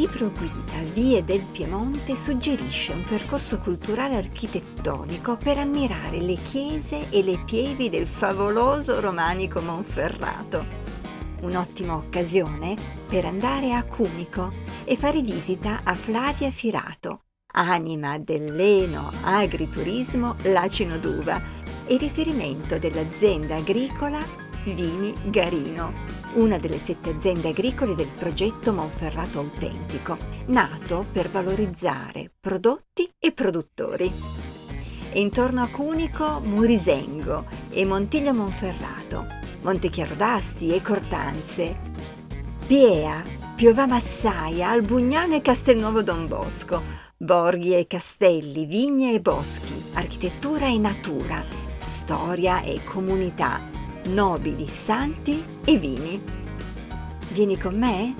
libro guida Vie del Piemonte suggerisce un percorso culturale architettonico per ammirare le chiese e le pievi del favoloso romanico Monferrato. Un'ottima occasione per andare a Cunico e fare visita a Flavia Firato, anima dell'eno agriturismo Lacino d'Uva e riferimento dell'azienda agricola Vini Garino una delle sette aziende agricole del progetto Monferrato Autentico, nato per valorizzare prodotti e produttori. E intorno a Cunico Murisengo e Montiglio Monferrato, Montechiaro d'Asti e Cortanze, Piea, Piova Massaia, Albugnano e Castelnuovo Don Bosco, borghi e castelli, vigne e boschi, architettura e natura, storia e comunità, nobili, santi e vini. Vieni con me?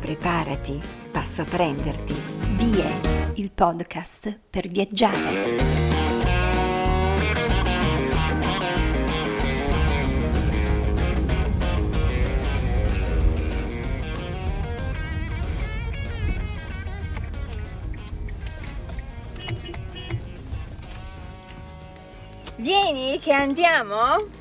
Preparati, passo a prenderti. Vie, il podcast per viaggiare. Vieni che andiamo?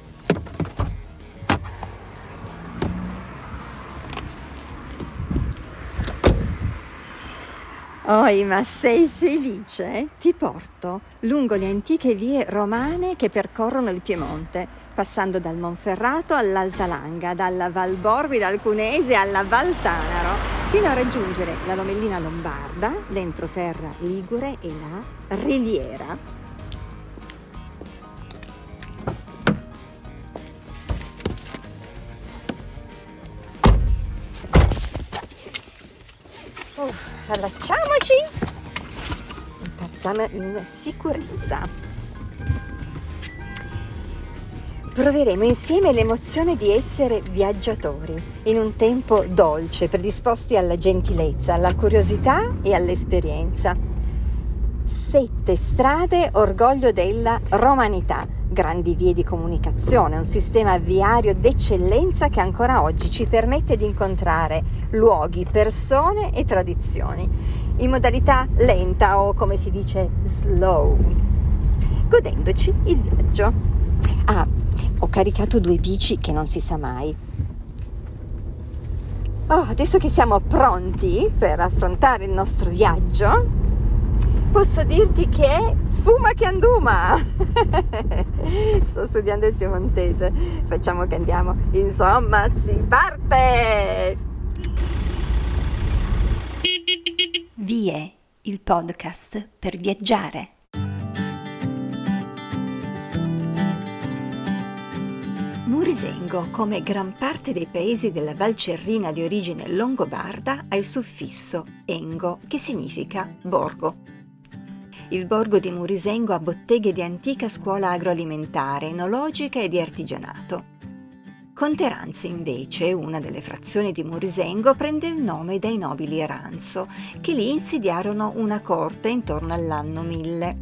Oi, ma sei felice? Ti porto lungo le antiche vie romane che percorrono il Piemonte, passando dal Monferrato all'Alta Langa, dalla Val Borbida al Cunese alla Val Tanaro, fino a raggiungere la Lomellina Lombarda, l'entroterra Ligure e la Riviera. Uh, allacciamoci e partiamo in sicurezza. Proveremo insieme l'emozione di essere viaggiatori, in un tempo dolce, predisposti alla gentilezza, alla curiosità e all'esperienza. Sette strade orgoglio della romanità grandi vie di comunicazione, un sistema viario d'eccellenza che ancora oggi ci permette di incontrare luoghi, persone e tradizioni in modalità lenta o come si dice slow, godendoci il viaggio. Ah, ho caricato due bici che non si sa mai. Oh, adesso che siamo pronti per affrontare il nostro viaggio, posso dirti che fuma che anduma. Sto studiando il piemontese. Facciamo che andiamo. Insomma, si parte! Vie, il podcast per viaggiare. Murisengo, come gran parte dei paesi della Valcerrina di origine longobarda, ha il suffisso engo, che significa borgo il borgo di Murisengo ha botteghe di antica scuola agroalimentare, enologica e di artigianato. Conteranzo invece, una delle frazioni di Murisengo, prende il nome dai nobili Eranzo, che lì insediarono una corte intorno all'anno 1000.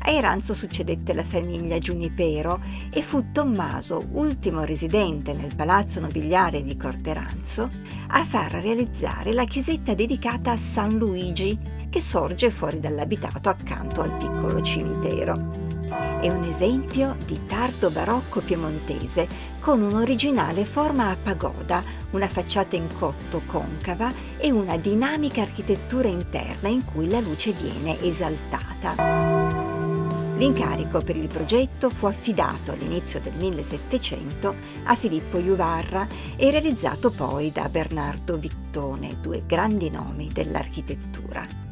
A Eranzo succedette la famiglia Giunipero e fu Tommaso, ultimo residente nel palazzo nobiliare di Corteranzo, a far realizzare la chiesetta dedicata a San Luigi, che sorge fuori dall'abitato accanto al piccolo cimitero. È un esempio di tardo barocco piemontese con un'originale forma a pagoda, una facciata in cotto concava e una dinamica architettura interna in cui la luce viene esaltata. L'incarico per il progetto fu affidato all'inizio del 1700 a Filippo Juvarra e realizzato poi da Bernardo Vittone, due grandi nomi dell'architettura.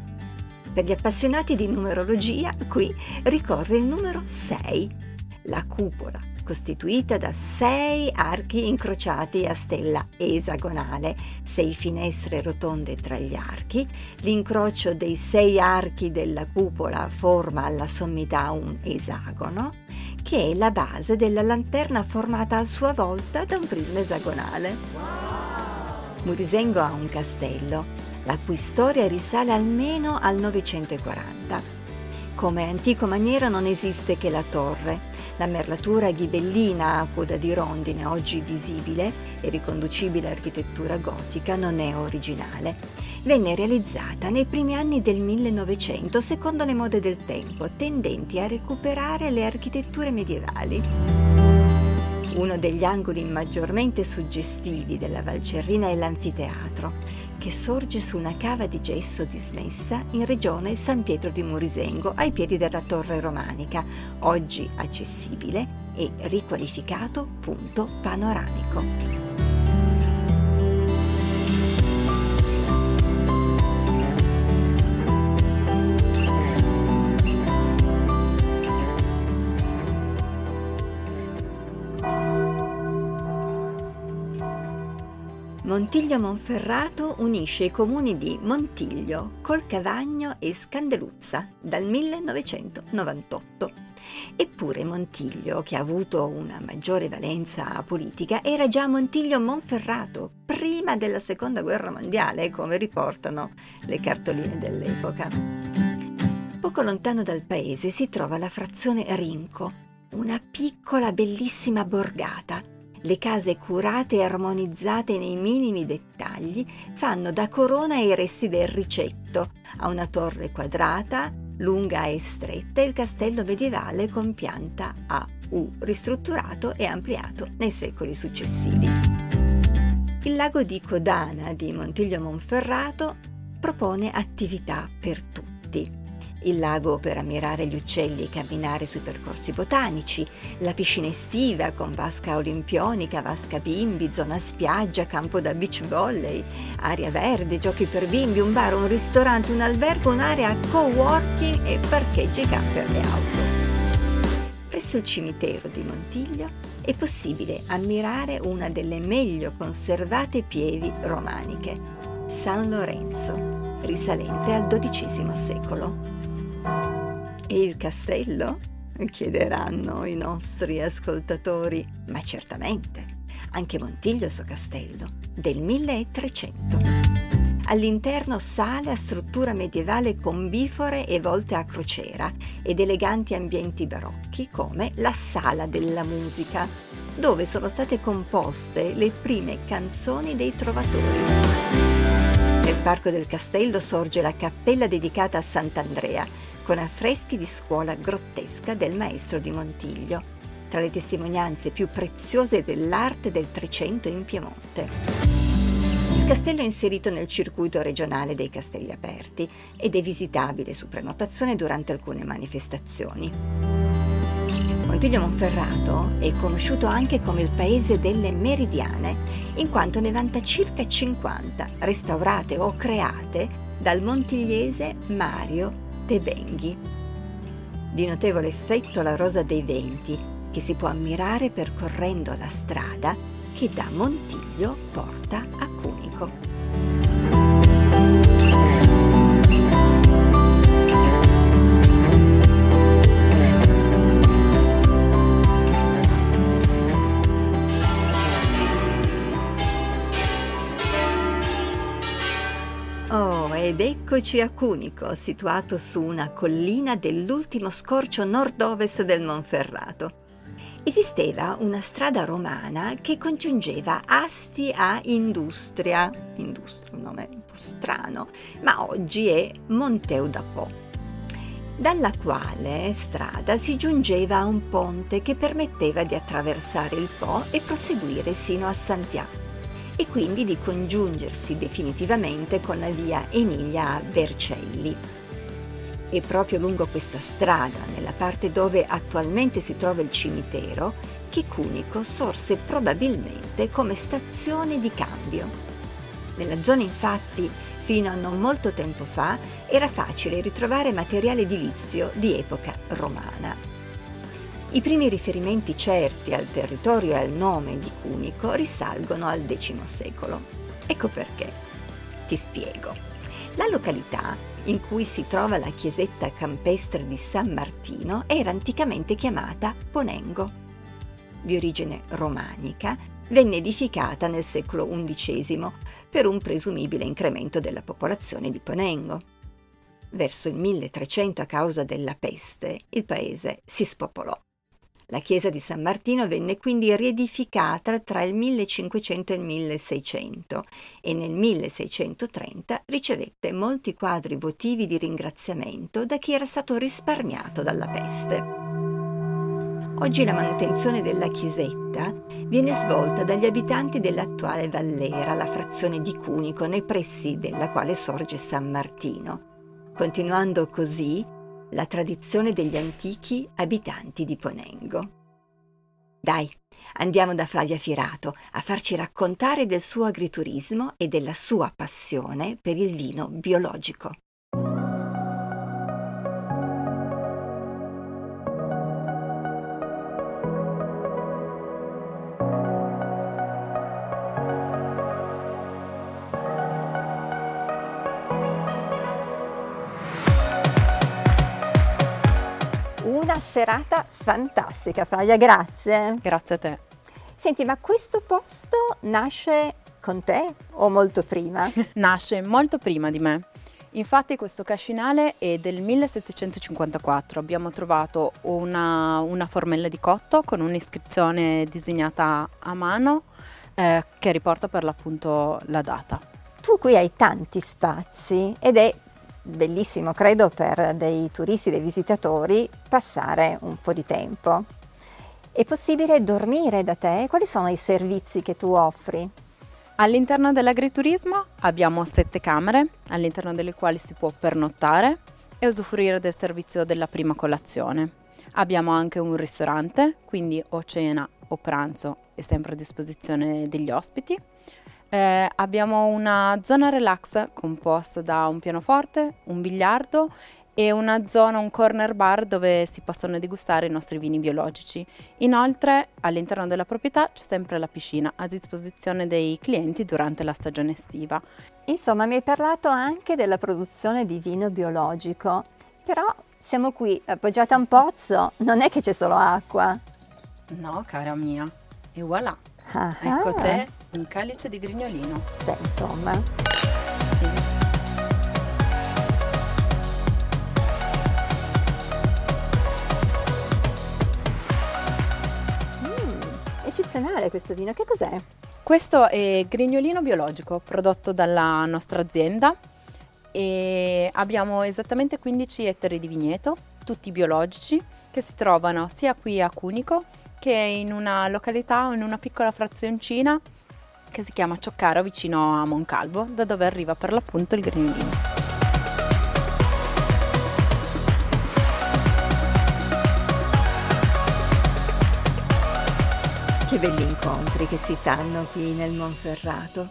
Per gli appassionati di numerologia, qui ricorre il numero 6, la cupola costituita da sei archi incrociati a stella esagonale, sei finestre rotonde tra gli archi, l'incrocio dei sei archi della cupola forma alla sommità un esagono, che è la base della lanterna formata a sua volta da un prisma esagonale. Murisengo ha un castello, la cui storia risale almeno al 940. Come antico maniera non esiste che la torre, la merlatura ghibellina a coda di rondine, oggi visibile e riconducibile all'architettura gotica, non è originale. Venne realizzata nei primi anni del 1900 secondo le mode del tempo, tendenti a recuperare le architetture medievali. Uno degli angoli maggiormente suggestivi della Valcerrina è l'anfiteatro, che sorge su una cava di gesso dismessa in regione San Pietro di Murisengo, ai piedi della torre romanica, oggi accessibile e riqualificato punto panoramico. Montiglio Monferrato unisce i comuni di Montiglio, Colcavagno e Scandeluzza dal 1998. Eppure Montiglio, che ha avuto una maggiore valenza politica, era già Montiglio Monferrato, prima della Seconda Guerra Mondiale, come riportano le cartoline dell'epoca. Poco lontano dal paese si trova la frazione Rinco, una piccola bellissima borgata le case curate e armonizzate nei minimi dettagli fanno da corona ai resti del ricetto, a una torre quadrata, lunga e stretta, il castello medievale con pianta a U, ristrutturato e ampliato nei secoli successivi. Il lago di Codana di Montiglio Monferrato propone attività per tutti il lago per ammirare gli uccelli e camminare sui percorsi botanici, la piscina estiva con vasca olimpionica, vasca bimbi, zona spiaggia, campo da beach volley, aria verde, giochi per bimbi, un bar, un ristorante, un albergo, un'area co-working e parcheggi camper e auto. Presso il cimitero di Montiglio è possibile ammirare una delle meglio conservate pievi romaniche, San Lorenzo, risalente al XII secolo. E il castello? chiederanno i nostri ascoltatori. Ma certamente, anche Montiglio suo castello, del 1300. All'interno sale a struttura medievale con bifore e volte a crociera ed eleganti ambienti barocchi come la Sala della Musica, dove sono state composte le prime canzoni dei trovatori. Nel parco del castello sorge la cappella dedicata a Sant'Andrea, con affreschi di scuola grottesca del maestro di Montiglio, tra le testimonianze più preziose dell'arte del Trecento in Piemonte. Il castello è inserito nel circuito regionale dei castelli aperti ed è visitabile su prenotazione durante alcune manifestazioni. Montiglio Monferrato è conosciuto anche come il paese delle meridiane, in quanto ne vanta circa 50, restaurate o create dal montigliese Mario Benghi. Di notevole effetto la Rosa dei Venti, che si può ammirare percorrendo la strada che da Montiglio porta a Cunico. Eccoci a Cunico, situato su una collina dell'ultimo scorcio nord-ovest del Monferrato. Esisteva una strada romana che congiungeva Asti a Industria, Industria, un nome un po' strano, ma oggi è Monteu da Po, dalla quale strada si giungeva a un ponte che permetteva di attraversare il Po e proseguire sino a Santiago e quindi di congiungersi definitivamente con la via Emilia Vercelli. E proprio lungo questa strada, nella parte dove attualmente si trova il cimitero, che Cunico sorse probabilmente come stazione di cambio. Nella zona infatti, fino a non molto tempo fa, era facile ritrovare materiale edilizio di epoca romana. I primi riferimenti certi al territorio e al nome di Cunico risalgono al X secolo. Ecco perché. Ti spiego. La località in cui si trova la chiesetta campestre di San Martino era anticamente chiamata Ponengo. Di origine romanica, venne edificata nel secolo XI per un presumibile incremento della popolazione di Ponengo. Verso il 1300 a causa della peste, il paese si spopolò. La chiesa di San Martino venne quindi riedificata tra il 1500 e il 1600 e nel 1630 ricevette molti quadri votivi di ringraziamento da chi era stato risparmiato dalla peste. Oggi la manutenzione della chiesetta viene svolta dagli abitanti dell'attuale Vallera, la frazione di Cunico, nei pressi della quale sorge San Martino, continuando così la tradizione degli antichi abitanti di Ponengo. Dai, andiamo da Flavia Firato a farci raccontare del suo agriturismo e della sua passione per il vino biologico. Una serata fantastica, Flavia, grazie. Grazie a te. Senti, ma questo posto nasce con te o molto prima? Nasce molto prima di me. Infatti questo cascinale è del 1754. Abbiamo trovato una, una formella di cotto con un'iscrizione disegnata a mano eh, che riporta per l'appunto la data. Tu qui hai tanti spazi ed è bellissimo, credo, per dei turisti, dei visitatori passare un po' di tempo. È possibile dormire da te? Quali sono i servizi che tu offri? All'interno dell'agriturismo abbiamo sette camere, all'interno delle quali si può pernottare e usufruire del servizio della prima colazione. Abbiamo anche un ristorante, quindi o cena o pranzo è sempre a disposizione degli ospiti. Eh, abbiamo una zona relax composta da un pianoforte, un biliardo e una zona, un corner bar dove si possono degustare i nostri vini biologici. Inoltre all'interno della proprietà c'è sempre la piscina a disposizione dei clienti durante la stagione estiva. Insomma, mi hai parlato anche della produzione di vino biologico, però siamo qui appoggiati a un pozzo, non è che c'è solo acqua. No, cara mia, e voilà, Ah, ecco te un calice di grignolino. Beh, insomma. Sì. Eccezionale questo vino, che cos'è? Questo è grignolino biologico prodotto dalla nostra azienda e abbiamo esattamente 15 ettari di vigneto, tutti biologici, che si trovano sia qui a Cunico che in una località, in una piccola frazioncina che si chiama Cioccaro vicino a Moncalvo, da dove arriva per l'appunto il grignolino. Che belli incontri che si fanno qui nel Monferrato.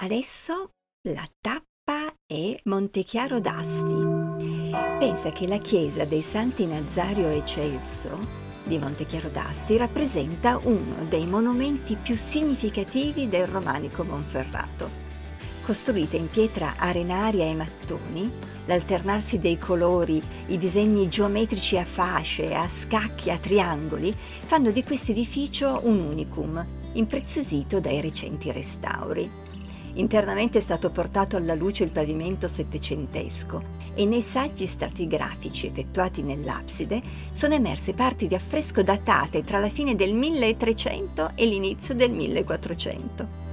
Adesso la tappa è Montechiaro d'Asti. Pensa che la chiesa dei Santi Nazario e Celso di Montechiaro d'Asti rappresenta uno dei monumenti più significativi del romanico Monferrato. Costruita in pietra arenaria e mattoni, l'alternarsi dei colori, i disegni geometrici a fasce, a scacchi, a triangoli, fanno di questo edificio un unicum, impreziosito dai recenti restauri. Internamente è stato portato alla luce il pavimento settecentesco e nei saggi stratigrafici effettuati nell'abside sono emerse parti di affresco datate tra la fine del 1300 e l'inizio del 1400.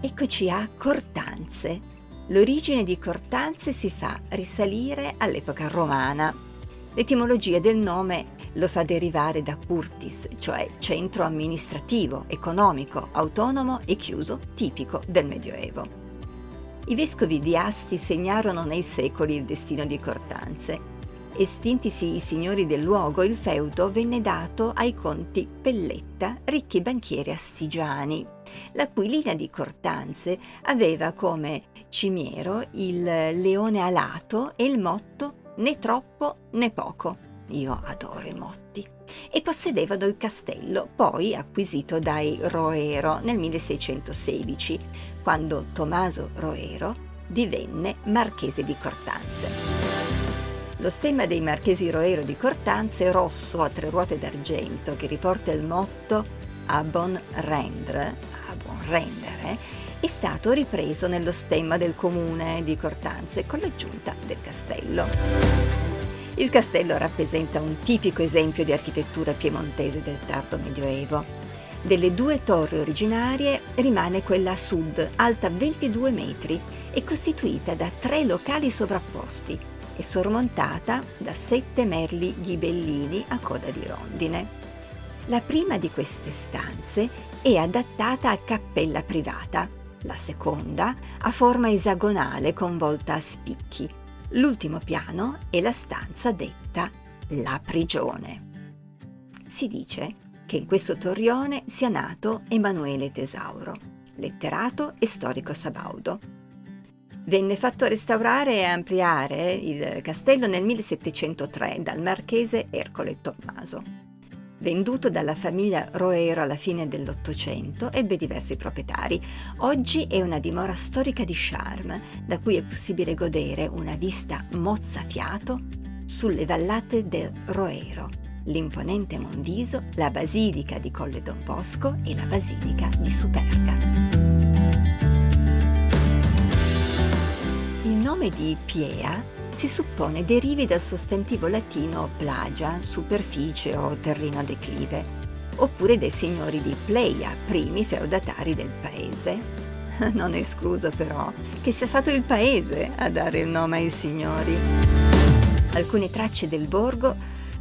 Eccoci a Cortanze. L'origine di Cortanze si fa risalire all'epoca romana. L'etimologia del nome lo fa derivare da curtis, cioè centro amministrativo, economico, autonomo e chiuso, tipico del Medioevo. I vescovi di Asti segnarono nei secoli il destino di Cortanze. Estintisi i signori del luogo, il feudo venne dato ai conti Pelletta, ricchi banchieri astigiani, la cui linea di Cortanze aveva come cimiero il leone alato e il motto né troppo né poco. Io adoro i motti. E possedevano il castello, poi acquisito dai Roero nel 1616, quando Tommaso Roero divenne marchese di Cortanze. Lo stemma dei marchesi Roero di Cortanze, rosso a tre ruote d'argento, che riporta il motto a bon rendre, a buon rendere, è stato ripreso nello stemma del comune di Cortanze con l'aggiunta del castello. Il castello rappresenta un tipico esempio di architettura piemontese del tardo Medioevo. Delle due torri originarie rimane quella a sud, alta 22 metri e costituita da tre locali sovrapposti e sormontata da sette merli ghibellini a coda di rondine. La prima di queste stanze è adattata a cappella privata, la seconda a forma esagonale con volta a spicchi L'ultimo piano è la stanza detta la prigione. Si dice che in questo torrione sia nato Emanuele Tesauro, letterato e storico sabaudo. Venne fatto restaurare e ampliare il castello nel 1703 dal marchese Ercole Tommaso. Venduto dalla famiglia Roero alla fine dell'Ottocento, ebbe diversi proprietari. Oggi è una dimora storica di charme, da cui è possibile godere una vista mozzafiato sulle vallate del Roero, l'imponente Monviso, la basilica di Colle Don Bosco e la basilica di Superga. Il nome di Piea si suppone derivi dal sostantivo latino plagia, superficie o terreno a declive, oppure dei signori di Pleia, primi feudatari del paese. Non è escluso però che sia stato il paese a dare il nome ai signori. Alcune tracce del borgo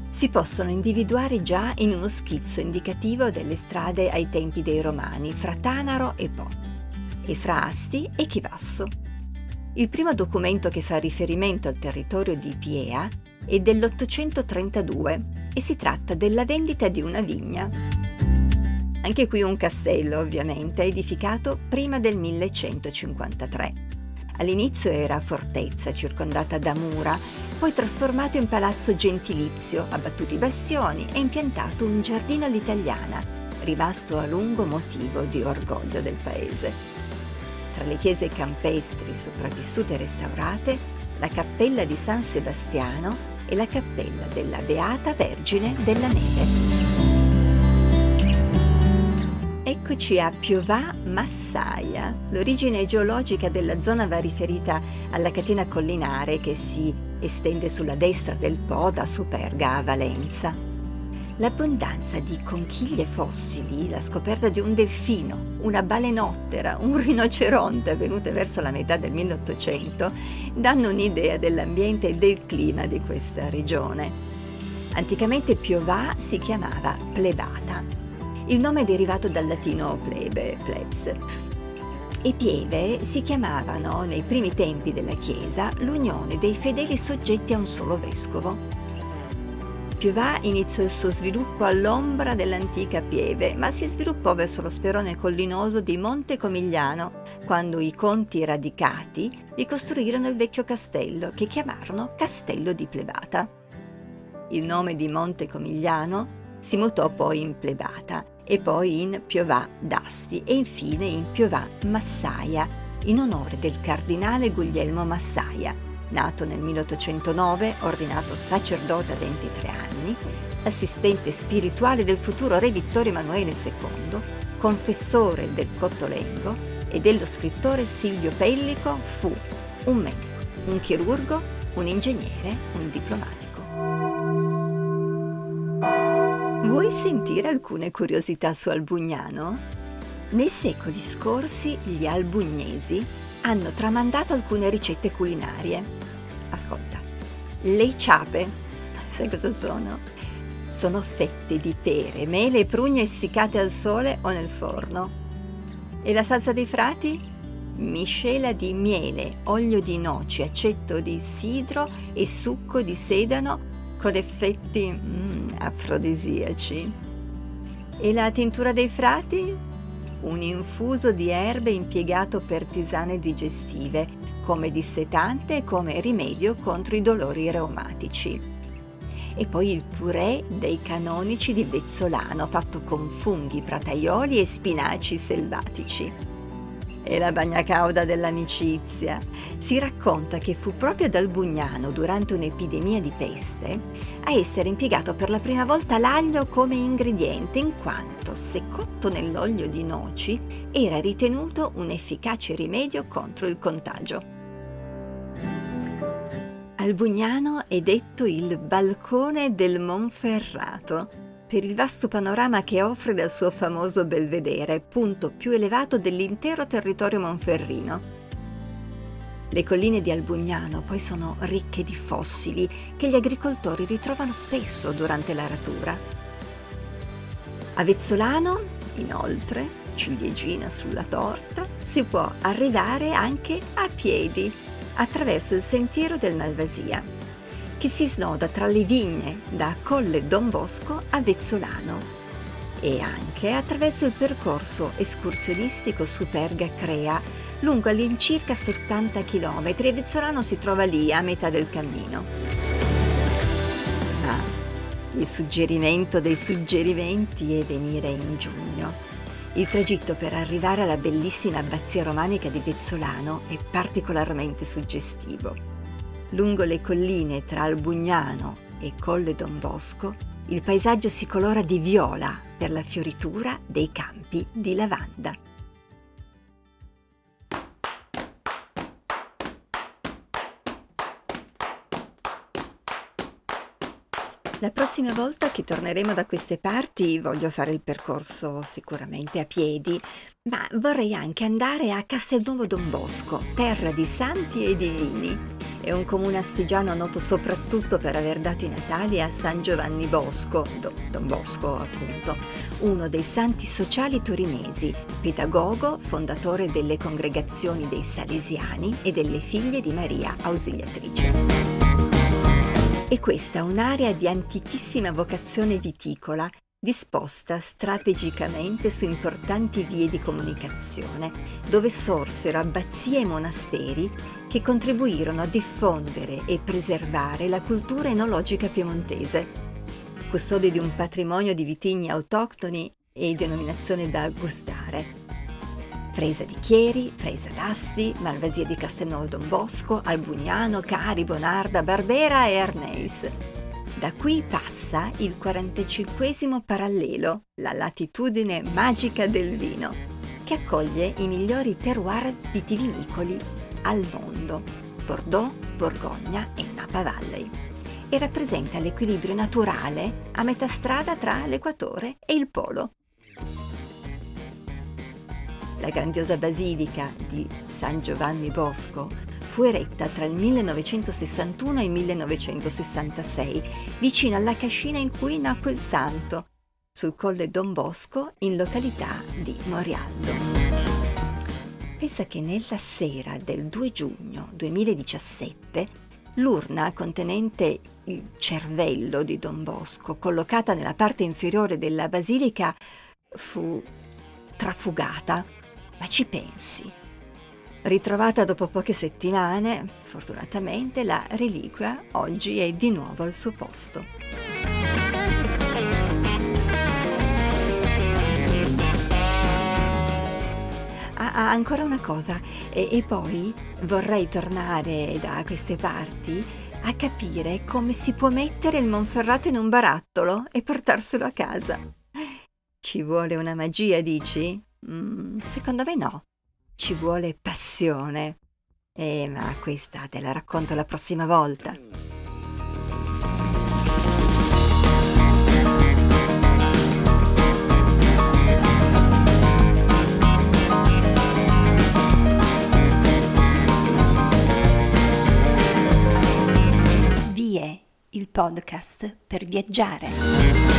si possono individuare già in uno schizzo indicativo delle strade ai tempi dei Romani fra Tanaro e Po, e fra Asti e Chivasso. Il primo documento che fa riferimento al territorio di Piea è dell'832 e si tratta della vendita di una vigna. Anche qui un castello, ovviamente, edificato prima del 1153. All'inizio era fortezza circondata da mura, poi trasformato in palazzo gentilizio, abbattuti bastioni e impiantato un giardino all'italiana, rimasto a lungo motivo di orgoglio del paese tra le chiese campestri sopravvissute e restaurate, la cappella di San Sebastiano e la cappella della Beata Vergine della Neve. Eccoci a Piovà Massaia. L'origine geologica della zona va riferita alla catena collinare che si estende sulla destra del Po da Superga a Valenza. L'abbondanza di conchiglie fossili, la scoperta di un delfino, una balenottera, un rinoceronte avvenute verso la metà del 1800 danno un'idea dell'ambiente e del clima di questa regione. Anticamente Piovà si chiamava Plebata. Il nome è derivato dal latino plebe, plebs. E pieve si chiamavano nei primi tempi della Chiesa l'unione dei fedeli soggetti a un solo vescovo. Piovà iniziò il suo sviluppo all'ombra dell'antica Pieve, ma si sviluppò verso lo sperone collinoso di Monte Comigliano, quando i conti radicati vi costruirono il vecchio castello, che chiamarono Castello di Plebata. Il nome di Monte Comigliano si mutò poi in Plebata e poi in Piovà d'Asti e infine in Piovà Massaia, in onore del cardinale Guglielmo Massaia, nato nel 1809, ordinato sacerdote a 23 anni, assistente spirituale del futuro re Vittorio Emanuele II, confessore del Cottolengo e dello scrittore Silvio Pellico fu un medico, un chirurgo, un ingegnere, un diplomatico. Vuoi sentire alcune curiosità su Albugnano? Nei secoli scorsi gli albugnesi hanno tramandato alcune ricette culinarie. Ascolta, le ciape, sai cosa sono? Sono fette di pere, mele e prugne essiccate al sole o nel forno. E la salsa dei frati? Miscela di miele, olio di noci, aceto di sidro e succo di sedano con effetti mm, afrodisiaci. E la tintura dei frati? Un infuso di erbe impiegato per tisane digestive, come dissetante e come rimedio contro i dolori reumatici e poi il purè dei canonici di Vezzolano fatto con funghi, prataioli e spinaci selvatici. E la bagna cauda dell'amicizia. Si racconta che fu proprio dal Bugnano, durante un'epidemia di peste, a essere impiegato per la prima volta l'aglio come ingrediente, in quanto, se cotto nell'olio di noci, era ritenuto un efficace rimedio contro il contagio. Albugnano è detto il balcone del Monferrato per il vasto panorama che offre dal suo famoso belvedere, punto più elevato dell'intero territorio monferrino. Le colline di Albugnano poi sono ricche di fossili che gli agricoltori ritrovano spesso durante l'aratura. A Vezzolano, inoltre, ciliegina sulla torta, si può arrivare anche a piedi attraverso il sentiero del Malvasia, che si snoda tra le vigne da Colle Don Bosco a Vezzolano e anche attraverso il percorso escursionistico Superga Crea lungo all'incirca 70 km e Vezzolano si trova lì a metà del cammino. Ma il suggerimento dei suggerimenti è venire in giugno il tragitto per arrivare alla bellissima abbazia romanica di Vezzolano è particolarmente suggestivo. Lungo le colline tra Albugnano e Colle Don Bosco, il paesaggio si colora di viola per la fioritura dei campi di lavanda. La prossima volta che torneremo da queste parti voglio fare il percorso sicuramente a piedi, ma vorrei anche andare a Castelnuovo Don Bosco, terra di santi e divini. È un comune astigiano noto soprattutto per aver dato i natali a San Giovanni Bosco, Don Bosco appunto, uno dei santi sociali torinesi, pedagogo, fondatore delle congregazioni dei Salesiani e delle figlie di Maria Ausiliatrice. E questa è un'area di antichissima vocazione viticola, disposta strategicamente su importanti vie di comunicazione, dove sorsero abbazie e monasteri che contribuirono a diffondere e preservare la cultura enologica piemontese. Custodi di un patrimonio di vitigni autoctoni e denominazione da gustare Fresa di Chieri, Fresa d'Asti, Malvasia di Castelnuovo Don Bosco, Albugnano, Cari, Bonarda, Barbera e Arneis. Da qui passa il 45 parallelo, la latitudine magica del vino, che accoglie i migliori terroir vitivinicoli al mondo, Bordeaux, Borgogna e Napa Valley, e rappresenta l'equilibrio naturale a metà strada tra l'equatore e il polo. La grandiosa basilica di San Giovanni Bosco fu eretta tra il 1961 e il 1966, vicino alla cascina in cui nacque il santo, sul colle Don Bosco, in località di Morialdo. Pensa che nella sera del 2 giugno 2017 l'urna contenente il cervello di Don Bosco, collocata nella parte inferiore della basilica, fu trafugata ma ci pensi? Ritrovata dopo poche settimane, fortunatamente la reliquia oggi è di nuovo al suo posto. Ah, ah, ancora una cosa, e, e poi vorrei tornare da queste parti a capire come si può mettere il Monferrato in un barattolo e portarselo a casa. Ci vuole una magia, dici? Mm, secondo me no. Ci vuole passione. Eh, ma questa te la racconto la prossima volta. Vie, il podcast per viaggiare.